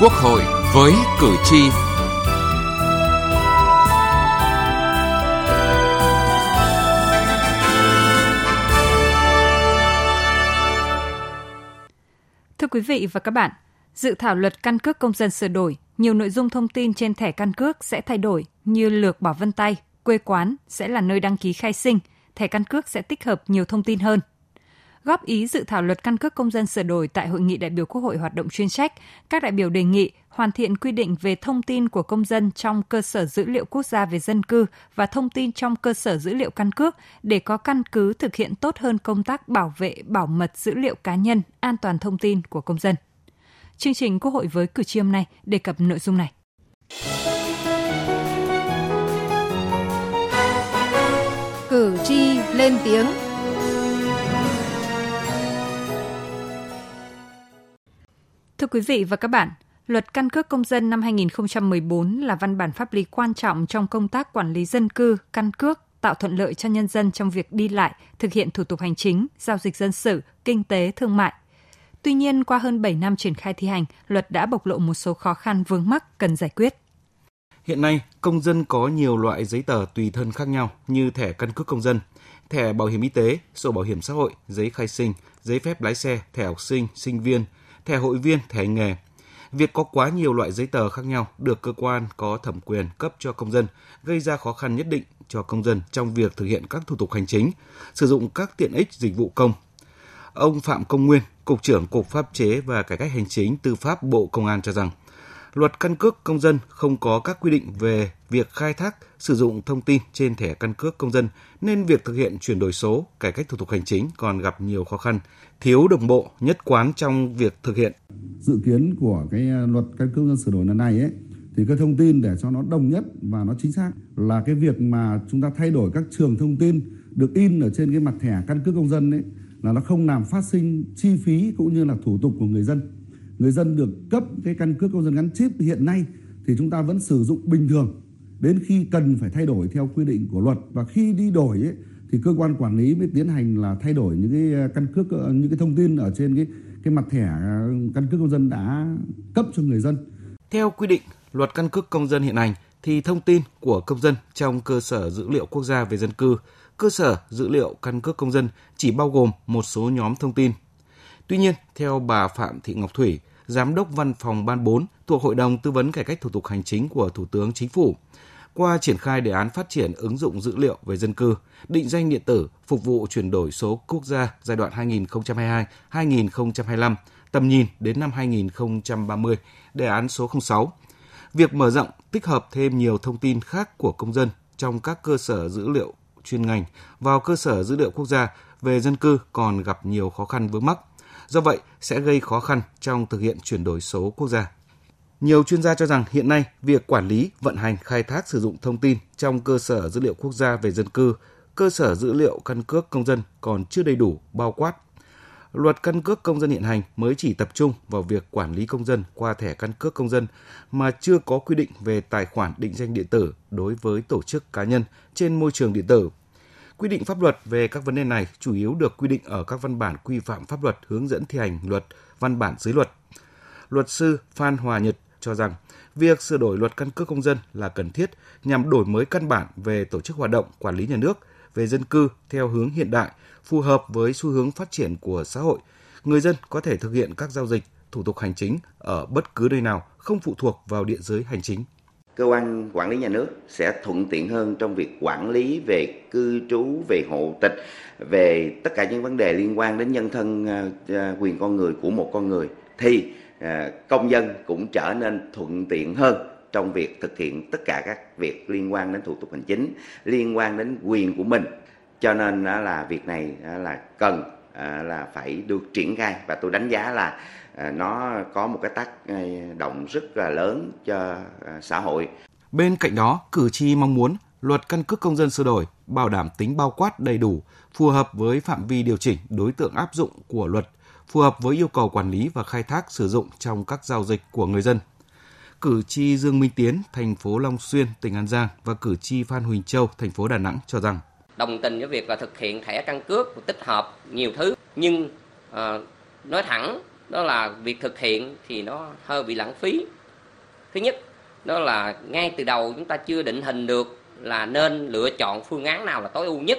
Quốc hội với cử tri. Thưa quý vị và các bạn, dự thảo luật căn cước công dân sửa đổi, nhiều nội dung thông tin trên thẻ căn cước sẽ thay đổi như lược bỏ vân tay, quê quán sẽ là nơi đăng ký khai sinh, thẻ căn cước sẽ tích hợp nhiều thông tin hơn – góp ý dự thảo luật căn cước công dân sửa đổi tại hội nghị đại biểu Quốc hội hoạt động chuyên trách, các đại biểu đề nghị hoàn thiện quy định về thông tin của công dân trong cơ sở dữ liệu quốc gia về dân cư và thông tin trong cơ sở dữ liệu căn cước để có căn cứ thực hiện tốt hơn công tác bảo vệ bảo mật dữ liệu cá nhân, an toàn thông tin của công dân. Chương trình Quốc hội với cử tri hôm nay đề cập nội dung này. Cử tri lên tiếng Thưa quý vị và các bạn, Luật Căn cước công dân năm 2014 là văn bản pháp lý quan trọng trong công tác quản lý dân cư, căn cước, tạo thuận lợi cho nhân dân trong việc đi lại, thực hiện thủ tục hành chính, giao dịch dân sự, kinh tế, thương mại. Tuy nhiên, qua hơn 7 năm triển khai thi hành, luật đã bộc lộ một số khó khăn vướng mắc cần giải quyết. Hiện nay, công dân có nhiều loại giấy tờ tùy thân khác nhau như thẻ căn cước công dân, thẻ bảo hiểm y tế, sổ bảo hiểm xã hội, giấy khai sinh, giấy phép lái xe, thẻ học sinh, sinh viên, thẻ hội viên, thẻ nghề. Việc có quá nhiều loại giấy tờ khác nhau được cơ quan có thẩm quyền cấp cho công dân gây ra khó khăn nhất định cho công dân trong việc thực hiện các thủ tục hành chính, sử dụng các tiện ích dịch vụ công. Ông Phạm Công Nguyên, Cục trưởng Cục Pháp chế và Cải cách Hành chính Tư pháp Bộ Công an cho rằng, luật căn cước công dân không có các quy định về việc khai thác, sử dụng thông tin trên thẻ căn cước công dân nên việc thực hiện chuyển đổi số, cải cách thủ tục hành chính còn gặp nhiều khó khăn, thiếu đồng bộ, nhất quán trong việc thực hiện. Dự kiến của cái ờ, luật căn cước công dân sửa đổi lần này ấy thì cái thông tin để cho nó đồng nhất và nó chính xác là cái việc mà chúng ta thay đổi các trường thông tin được in ở trên cái mặt thẻ căn cước công dân ấy là nó không làm phát sinh chi phí cũng như là thủ tục của người dân. Người dân được cấp cái căn cước công dân gắn chip hiện nay thì chúng ta vẫn sử dụng bình thường đến khi cần phải thay đổi theo quy định của luật và khi đi đổi ấy, thì cơ quan quản lý mới tiến hành là thay đổi những cái à, căn cước à, những cái thông tin ở trên cái cái mặt thẻ à, căn cước công dân đã cấp cho người dân. Theo quy định luật căn cước công dân hiện hành thì thông tin của công dân trong cơ sở dữ liệu quốc gia về dân cư, cơ sở dữ liệu căn cước công dân chỉ bao gồm một số nhóm thông tin. Tuy nhiên, theo bà Phạm Thị Ngọc Thủy, Giám đốc Văn phòng Ban 4 thuộc Hội đồng Tư vấn Cải cách Thủ tục Hành chính của Thủ tướng Chính phủ, qua triển khai đề án phát triển ứng dụng dữ liệu về dân cư, định danh điện tử phục vụ chuyển đổi số quốc gia giai đoạn 2022-2025, tầm nhìn đến năm 2030, đề án số 06. Việc mở rộng, tích hợp thêm nhiều thông tin khác của công dân trong các cơ sở dữ liệu chuyên ngành vào cơ sở dữ liệu quốc gia về dân cư còn gặp nhiều khó khăn vướng mắc. Do vậy, sẽ gây khó khăn trong thực hiện chuyển đổi số quốc gia. Nhiều chuyên gia cho rằng hiện nay việc quản lý, vận hành, khai thác sử dụng thông tin trong cơ sở dữ liệu quốc gia về dân cư, cơ sở dữ liệu căn cước công dân còn chưa đầy đủ, bao quát. Luật căn cước công dân hiện hành mới chỉ tập trung vào việc quản lý công dân qua thẻ căn cước công dân mà chưa có quy định về tài khoản định danh điện tử đối với tổ chức cá nhân trên môi trường điện tử. Quy định pháp luật về các vấn đề này chủ yếu được quy định ở các văn bản quy phạm pháp luật hướng dẫn thi hành luật, văn bản dưới luật. Luật sư Phan Hòa Nhật cho rằng việc sửa đổi luật căn cước công dân là cần thiết nhằm đổi mới căn bản về tổ chức hoạt động quản lý nhà nước về dân cư theo hướng hiện đại, phù hợp với xu hướng phát triển của xã hội. Người dân có thể thực hiện các giao dịch, thủ tục hành chính ở bất cứ nơi nào, không phụ thuộc vào địa giới hành chính. Cơ quan quản lý nhà nước sẽ thuận tiện hơn trong việc quản lý về cư trú, về hộ tịch, về tất cả những vấn đề liên quan đến nhân thân ờ, ờ, quyền con người của một con người thì À, công dân cũng trở nên thuận tiện hơn trong việc thực hiện tất cả các việc liên quan đến thủ tục hành chính liên quan đến quyền của mình cho nên là việc này là cần là phải được triển khai và tôi đánh giá là à, nó có một cái tác à, động rất là lớn cho xã hội. Bên cạnh đó, cử tri mong muốn luật căn cước công dân sửa đổi bảo đảm tính bao quát đầy đủ, phù hợp với phạm vi điều chỉnh đối tượng áp dụng của luật phù hợp với yêu cầu quản lý và khai thác sử dụng trong các giao dịch của người dân. Cử tri Dương Minh Tiến, thành phố Long Xuyên, tỉnh An Giang và cử tri Phan Huỳnh Châu, thành phố Đà Nẵng cho rằng đồng tình với việc là thực hiện thẻ căn cước tích hợp nhiều thứ nhưng à, nói thẳng đó là việc thực hiện thì nó hơi bị lãng phí thứ nhất đó là ngay từ đầu chúng ta chưa định hình được là nên lựa chọn phương án nào là tối ưu nhất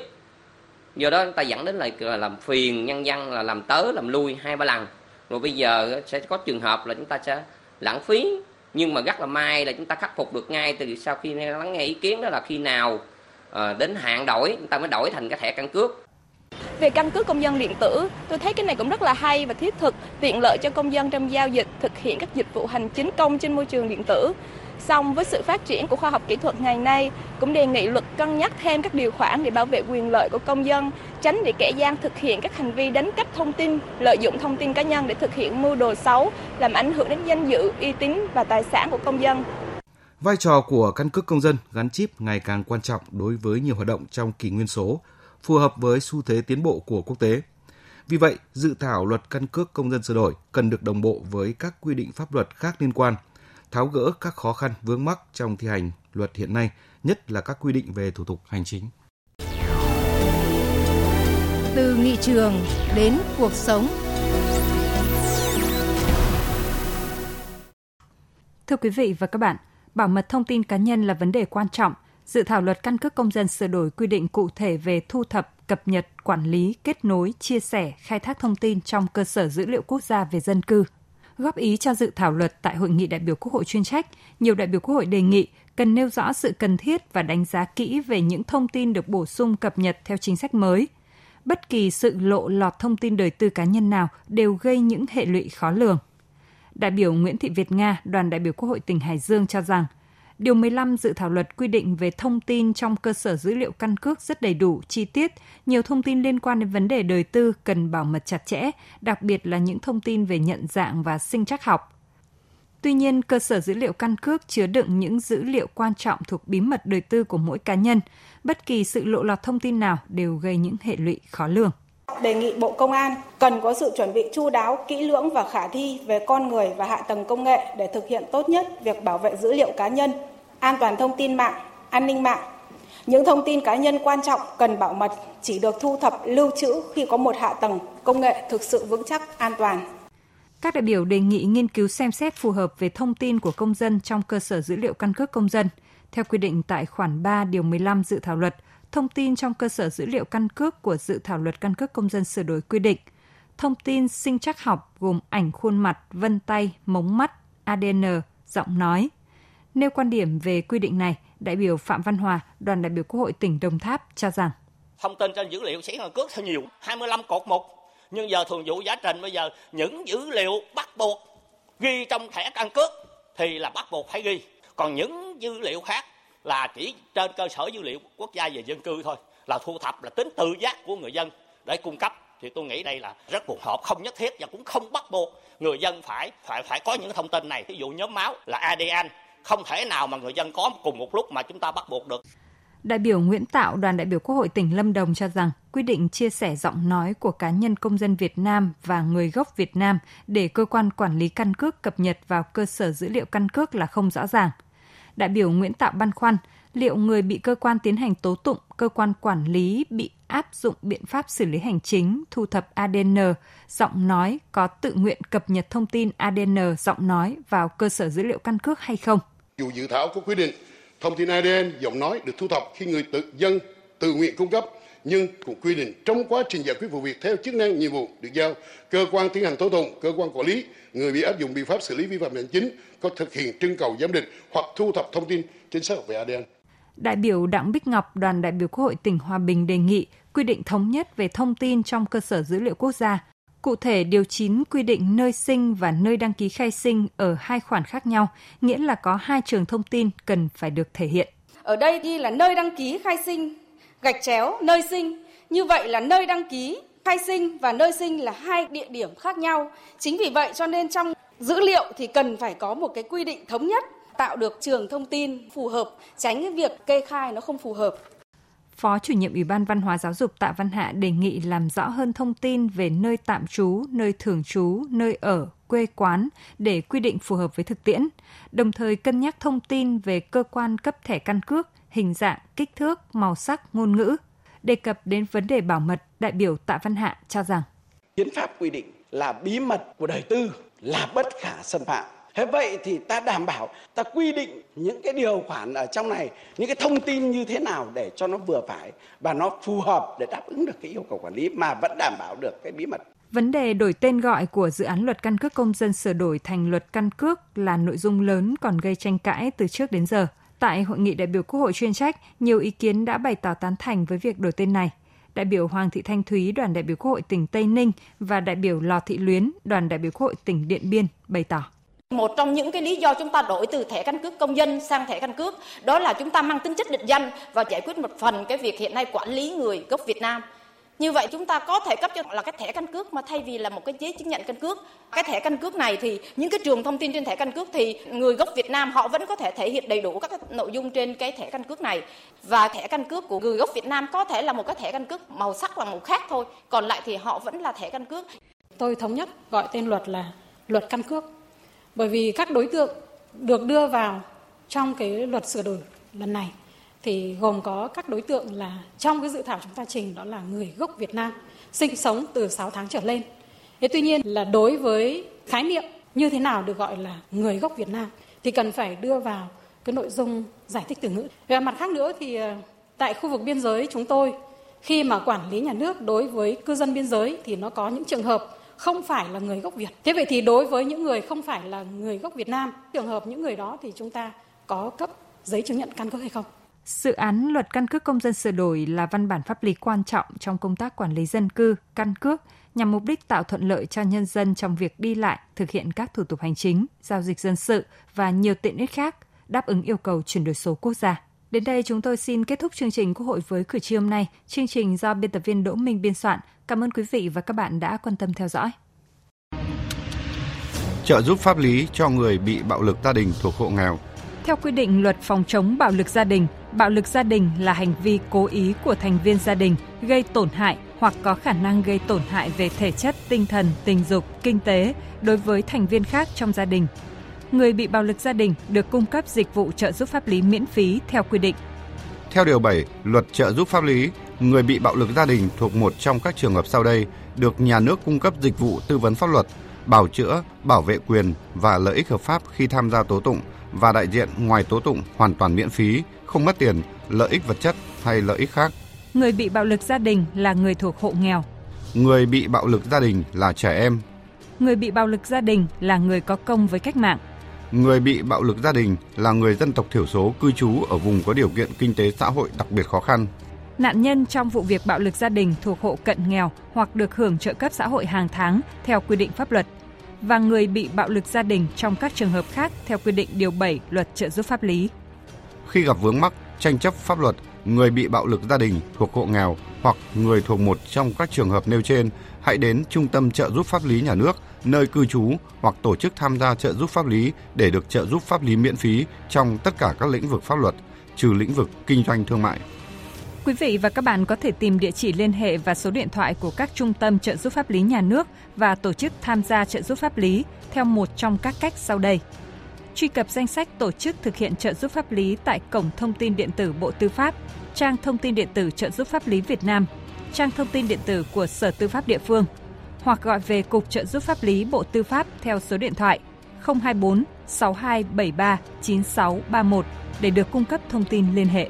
do đó chúng ta dẫn đến là làm phiền nhân dân là làm tớ làm lui hai ba lần. Rồi bây giờ sẽ có trường hợp là chúng ta sẽ lãng phí. Nhưng mà rất là may là chúng ta khắc phục được ngay từ sau khi lắng nghe ý kiến đó là khi nào à, đến hạn đổi chúng ta mới đổi thành cái thẻ căn cước về căn cước công dân điện tử, tôi thấy cái này cũng rất là hay và thiết thực, tiện lợi cho công dân trong giao dịch, thực hiện các dịch vụ hành chính công trên môi trường điện tử. Song với sự phát triển của khoa học kỹ thuật ngày nay, cũng đề nghị luật cân nhắc thêm các điều khoản để bảo vệ quyền lợi của công dân, tránh để kẻ gian thực hiện các hành vi đánh cắp thông tin, lợi dụng thông tin cá nhân để thực hiện mưu đồ xấu, làm ảnh hưởng đến danh dự, uy tín và tài sản của công dân. Vai trò của căn cước công dân gắn chip ngày càng quan trọng đối với nhiều hoạt động trong kỷ nguyên số, phù hợp với xu thế tiến bộ của quốc tế. Vì vậy, dự thảo luật căn cước công dân sửa đổi cần được đồng bộ với các quy định pháp luật khác liên quan, tháo gỡ các khó khăn vướng mắc trong thi hành luật hiện nay, nhất là các quy định về thủ tục hành chính. Từ nghị trường đến cuộc sống. Thưa quý vị và các bạn, bảo mật thông tin cá nhân là vấn đề quan trọng. Dự thảo luật căn cước công dân sửa đổi quy định cụ thể về thu thập, cập nhật, quản lý, kết nối, chia sẻ, khai thác thông tin trong cơ sở dữ liệu quốc gia về dân cư. Góp ý cho dự thảo luật tại hội nghị đại biểu Quốc hội chuyên trách, nhiều đại biểu Quốc hội đề nghị cần nêu rõ sự cần thiết và đánh giá kỹ về những thông tin được bổ sung cập nhật theo chính sách mới. Bất kỳ sự lộ lọt thông tin đời tư cá nhân nào đều gây những hệ lụy khó lường. Đại biểu Nguyễn Thị Việt Nga, đoàn đại biểu Quốc hội tỉnh Hải Dương cho rằng, Điều 15 dự thảo luật quy định về thông tin trong cơ sở dữ liệu căn cước rất đầy đủ, chi tiết, nhiều thông tin liên quan đến vấn đề đời tư cần bảo mật chặt chẽ, đặc biệt là những thông tin về nhận dạng và sinh trắc học. Tuy nhiên, cơ sở dữ liệu căn cước chứa đựng những dữ liệu quan trọng thuộc bí mật đời tư của mỗi cá nhân. Bất kỳ sự lộ lọt thông tin nào đều gây những hệ lụy khó lường đề nghị Bộ Công an cần có sự chuẩn bị chu đáo, kỹ lưỡng và khả thi về con người và hạ tầng công nghệ để thực hiện tốt nhất việc bảo vệ dữ liệu cá nhân, an toàn thông tin mạng, an ninh mạng. Những thông tin cá nhân quan trọng cần bảo mật chỉ được thu thập lưu trữ khi có một hạ tầng công nghệ thực sự vững chắc, an toàn. Các đại biểu đề nghị nghiên cứu xem xét phù hợp về thông tin của công dân trong cơ sở dữ liệu căn cước công dân. Theo quy định tại khoản 3 điều 15 dự thảo luật, thông tin trong cơ sở dữ liệu căn cước của dự thảo luật căn cước công dân sửa đổi quy định. Thông tin sinh chắc học gồm ảnh khuôn mặt, vân tay, mống mắt, ADN, giọng nói. Nêu quan điểm về quy định này, đại biểu Phạm Văn Hòa, đoàn đại biểu Quốc hội tỉnh Đồng Tháp cho rằng thông tin trên dữ liệu sẽ căn cước theo nhiều 25 cột một nhưng giờ thường vụ giá trình bây giờ những dữ liệu bắt buộc ghi trong thẻ căn cước thì là bắt buộc phải ghi còn những dữ liệu khác là chỉ trên cơ sở dữ liệu quốc gia về dân cư thôi là thu thập là tính tự giác của người dân để cung cấp. Thì tôi nghĩ đây là rất phù hợp không nhất thiết và cũng không bắt buộc người dân phải phải phải có những thông tin này. Ví dụ nhóm máu là ADN không thể nào mà người dân có cùng một lúc mà chúng ta bắt buộc được. Đại biểu Nguyễn Tạo, đoàn đại biểu Quốc hội tỉnh Lâm Đồng cho rằng quy định chia sẻ giọng nói của cá nhân công dân Việt Nam và người gốc Việt Nam để cơ quan quản lý căn cước cập nhật vào cơ sở dữ liệu căn cước là không rõ ràng. Đại biểu Nguyễn Tạo băn khoăn, liệu người bị cơ quan tiến hành tố tụng, cơ quan quản lý bị áp dụng biện pháp xử lý hành chính, thu thập ADN, giọng nói có tự nguyện cập nhật thông tin ADN giọng nói vào cơ sở dữ liệu căn cước hay không? Dù dự thảo có quy định thông tin ADN giọng nói được thu thập khi người tự dân tự nguyện cung cấp nhưng cũng quy định trong quá trình giải quyết vụ việc theo chức năng nhiệm vụ được giao cơ quan tiến hành tố tụng cơ quan quản lý người bị áp dụng biện pháp xử lý vi phạm hành chính có thực hiện trưng cầu giám định hoặc thu thập thông tin chính xác về ADN. Đại biểu Đặng Bích Ngọc, đoàn đại biểu Quốc hội tỉnh Hòa Bình đề nghị quy định thống nhất về thông tin trong cơ sở dữ liệu quốc gia. Cụ thể, điều 9 quy định nơi sinh và nơi đăng ký khai sinh ở hai khoản khác nhau, nghĩa là có hai trường thông tin cần phải được thể hiện. Ở đây ghi là nơi đăng ký khai sinh, gạch chéo nơi sinh. Như vậy là nơi đăng ký khai sinh và nơi sinh là hai địa điểm khác nhau. Chính vì vậy cho nên trong dữ liệu thì cần phải có một cái quy định thống nhất tạo được trường thông tin phù hợp, tránh cái việc kê khai nó không phù hợp. Phó chủ nhiệm Ủy ban Văn hóa Giáo dục Tạ Văn Hạ đề nghị làm rõ hơn thông tin về nơi tạm trú, nơi thường trú, nơi ở, quê quán để quy định phù hợp với thực tiễn, đồng thời cân nhắc thông tin về cơ quan cấp thẻ căn cước, hình dạng, kích thước, màu sắc, ngôn ngữ. Đề cập đến vấn đề bảo mật, đại biểu Tạ Văn Hạ cho rằng. Hiến pháp quy định là bí mật của đời tư là bất khả xâm phạm. Thế vậy thì ta đảm bảo ta quy định những cái điều khoản ở trong này những cái thông tin như thế nào để cho nó vừa phải và nó phù hợp để đáp ứng được cái yêu cầu quản lý mà vẫn đảm bảo được cái bí mật. Vấn đề đổi tên gọi của dự án luật căn cước công dân sửa đổi thành luật căn cước là nội dung lớn còn gây tranh cãi từ trước đến giờ. Tại hội nghị đại biểu Quốc hội chuyên trách, nhiều ý kiến đã bày tỏ tán thành với việc đổi tên này. Đại biểu Hoàng Thị Thanh Thúy, đoàn đại biểu Quốc hội tỉnh Tây Ninh và đại biểu Lò Thị Luyến, đoàn đại biểu Quốc hội tỉnh Điện Biên bày tỏ. Một trong những cái lý do chúng ta đổi từ thẻ căn cước công dân sang thẻ căn cước đó là chúng ta mang tính chất định danh và giải quyết một phần cái việc hiện nay quản lý người gốc Việt Nam. Như vậy chúng ta có thể cấp cho là cái thẻ căn cước mà thay vì là một cái giấy chứng nhận căn cước. Cái thẻ căn cước này thì những cái trường thông tin trên thẻ căn cước thì người gốc Việt Nam họ vẫn có thể thể hiện đầy đủ các cái nội dung trên cái thẻ căn cước này. Và thẻ căn cước của người gốc Việt Nam có thể là một cái thẻ căn cước màu sắc là màu khác thôi, còn lại thì họ vẫn là thẻ căn cước. Tôi thống nhất gọi tên luật là luật căn cước. Bởi vì các đối tượng được đưa vào trong cái luật sửa đổi lần này thì gồm có các đối tượng là trong cái dự thảo chúng ta trình đó là người gốc Việt Nam sinh sống từ 6 tháng trở lên. Thế tuy nhiên là đối với khái niệm như thế nào được gọi là người gốc Việt Nam thì cần phải đưa vào cái nội dung giải thích từ ngữ. Về mặt khác nữa thì ờ, tại khu vực biên giới chúng tôi khi mà quản lý nhà nước đối với cư dân biên giới thì nó có những trường hợp không phải là người gốc Việt. Thế vậy thì đối với những người không phải là người gốc Việt Nam, trường hợp những người đó thì chúng ta có cấp giấy chứng nhận căn cước hay không? Dự án luật căn cước công dân sửa đổi là văn bản pháp lý quan trọng trong công tác quản lý dân cư, căn cước nhằm mục đích tạo thuận lợi cho nhân dân trong việc đi lại, thực hiện các thủ tục hành chính, giao dịch dân sự và nhiều tiện ích khác, đáp ứng yêu cầu chuyển đổi số quốc gia. Đến đây chúng tôi xin kết thúc chương trình Quốc hội với cử tri hôm nay. Chương trình do biên tập viên Đỗ Minh biên soạn. Cảm ơn quý vị và các bạn đã quan tâm theo dõi. Trợ giúp pháp lý cho người bị bạo lực gia đình thuộc hộ nghèo theo quy định luật phòng chống bạo lực gia đình, bạo lực gia đình là hành vi cố ý của thành viên gia đình gây tổn hại hoặc có khả năng gây tổn hại về thể chất, tinh thần, tình dục, kinh tế đối với thành viên khác trong gia đình. Người bị bạo lực gia đình được cung cấp dịch vụ trợ giúp pháp lý miễn phí theo quy định. Theo điều 7, luật trợ giúp pháp lý, người bị bạo lực gia đình thuộc một trong các trường hợp sau đây được nhà nước cung cấp dịch vụ tư vấn pháp luật, bảo chữa, bảo vệ quyền và lợi ích hợp pháp khi tham gia tố tụng và đại diện ngoài tố tụng hoàn toàn miễn phí, không mất tiền, lợi ích vật chất hay lợi ích khác. Người bị bạo lực gia đình là người thuộc hộ nghèo. Người bị bạo lực gia đình là trẻ em. Người bị bạo lực gia đình là người có công với cách mạng. Người bị bạo lực gia đình là người dân tộc thiểu số cư trú ở vùng có điều kiện kinh tế xã hội đặc biệt khó khăn. Nạn nhân trong vụ việc bạo lực gia đình thuộc hộ cận nghèo hoặc được hưởng trợ cấp xã hội hàng tháng theo quy định pháp luật và người bị bạo lực gia đình trong các trường hợp khác theo quy định điều 7 Luật trợ giúp pháp lý. Khi gặp vướng mắc, tranh chấp pháp luật, người bị bạo lực gia đình thuộc hộ nghèo hoặc người thuộc một trong các trường hợp nêu trên, hãy đến Trung tâm trợ giúp pháp lý nhà nước nơi cư trú hoặc tổ chức tham gia trợ giúp pháp lý để được trợ giúp pháp lý miễn phí trong tất cả các lĩnh vực pháp luật, trừ lĩnh vực kinh doanh thương mại. Quý vị và các bạn có thể tìm địa chỉ liên hệ và số điện thoại của các trung tâm trợ giúp pháp lý nhà nước và tổ chức tham gia trợ giúp pháp lý theo một trong các cách sau đây. Truy cập danh sách tổ chức thực hiện trợ giúp pháp lý tại cổng thông tin điện tử Bộ Tư pháp, trang thông tin điện tử trợ giúp pháp lý Việt Nam, trang thông tin điện tử của Sở Tư pháp địa phương hoặc gọi về Cục trợ giúp pháp lý Bộ Tư pháp theo số điện thoại 024 6273 9631 để được cung cấp thông tin liên hệ.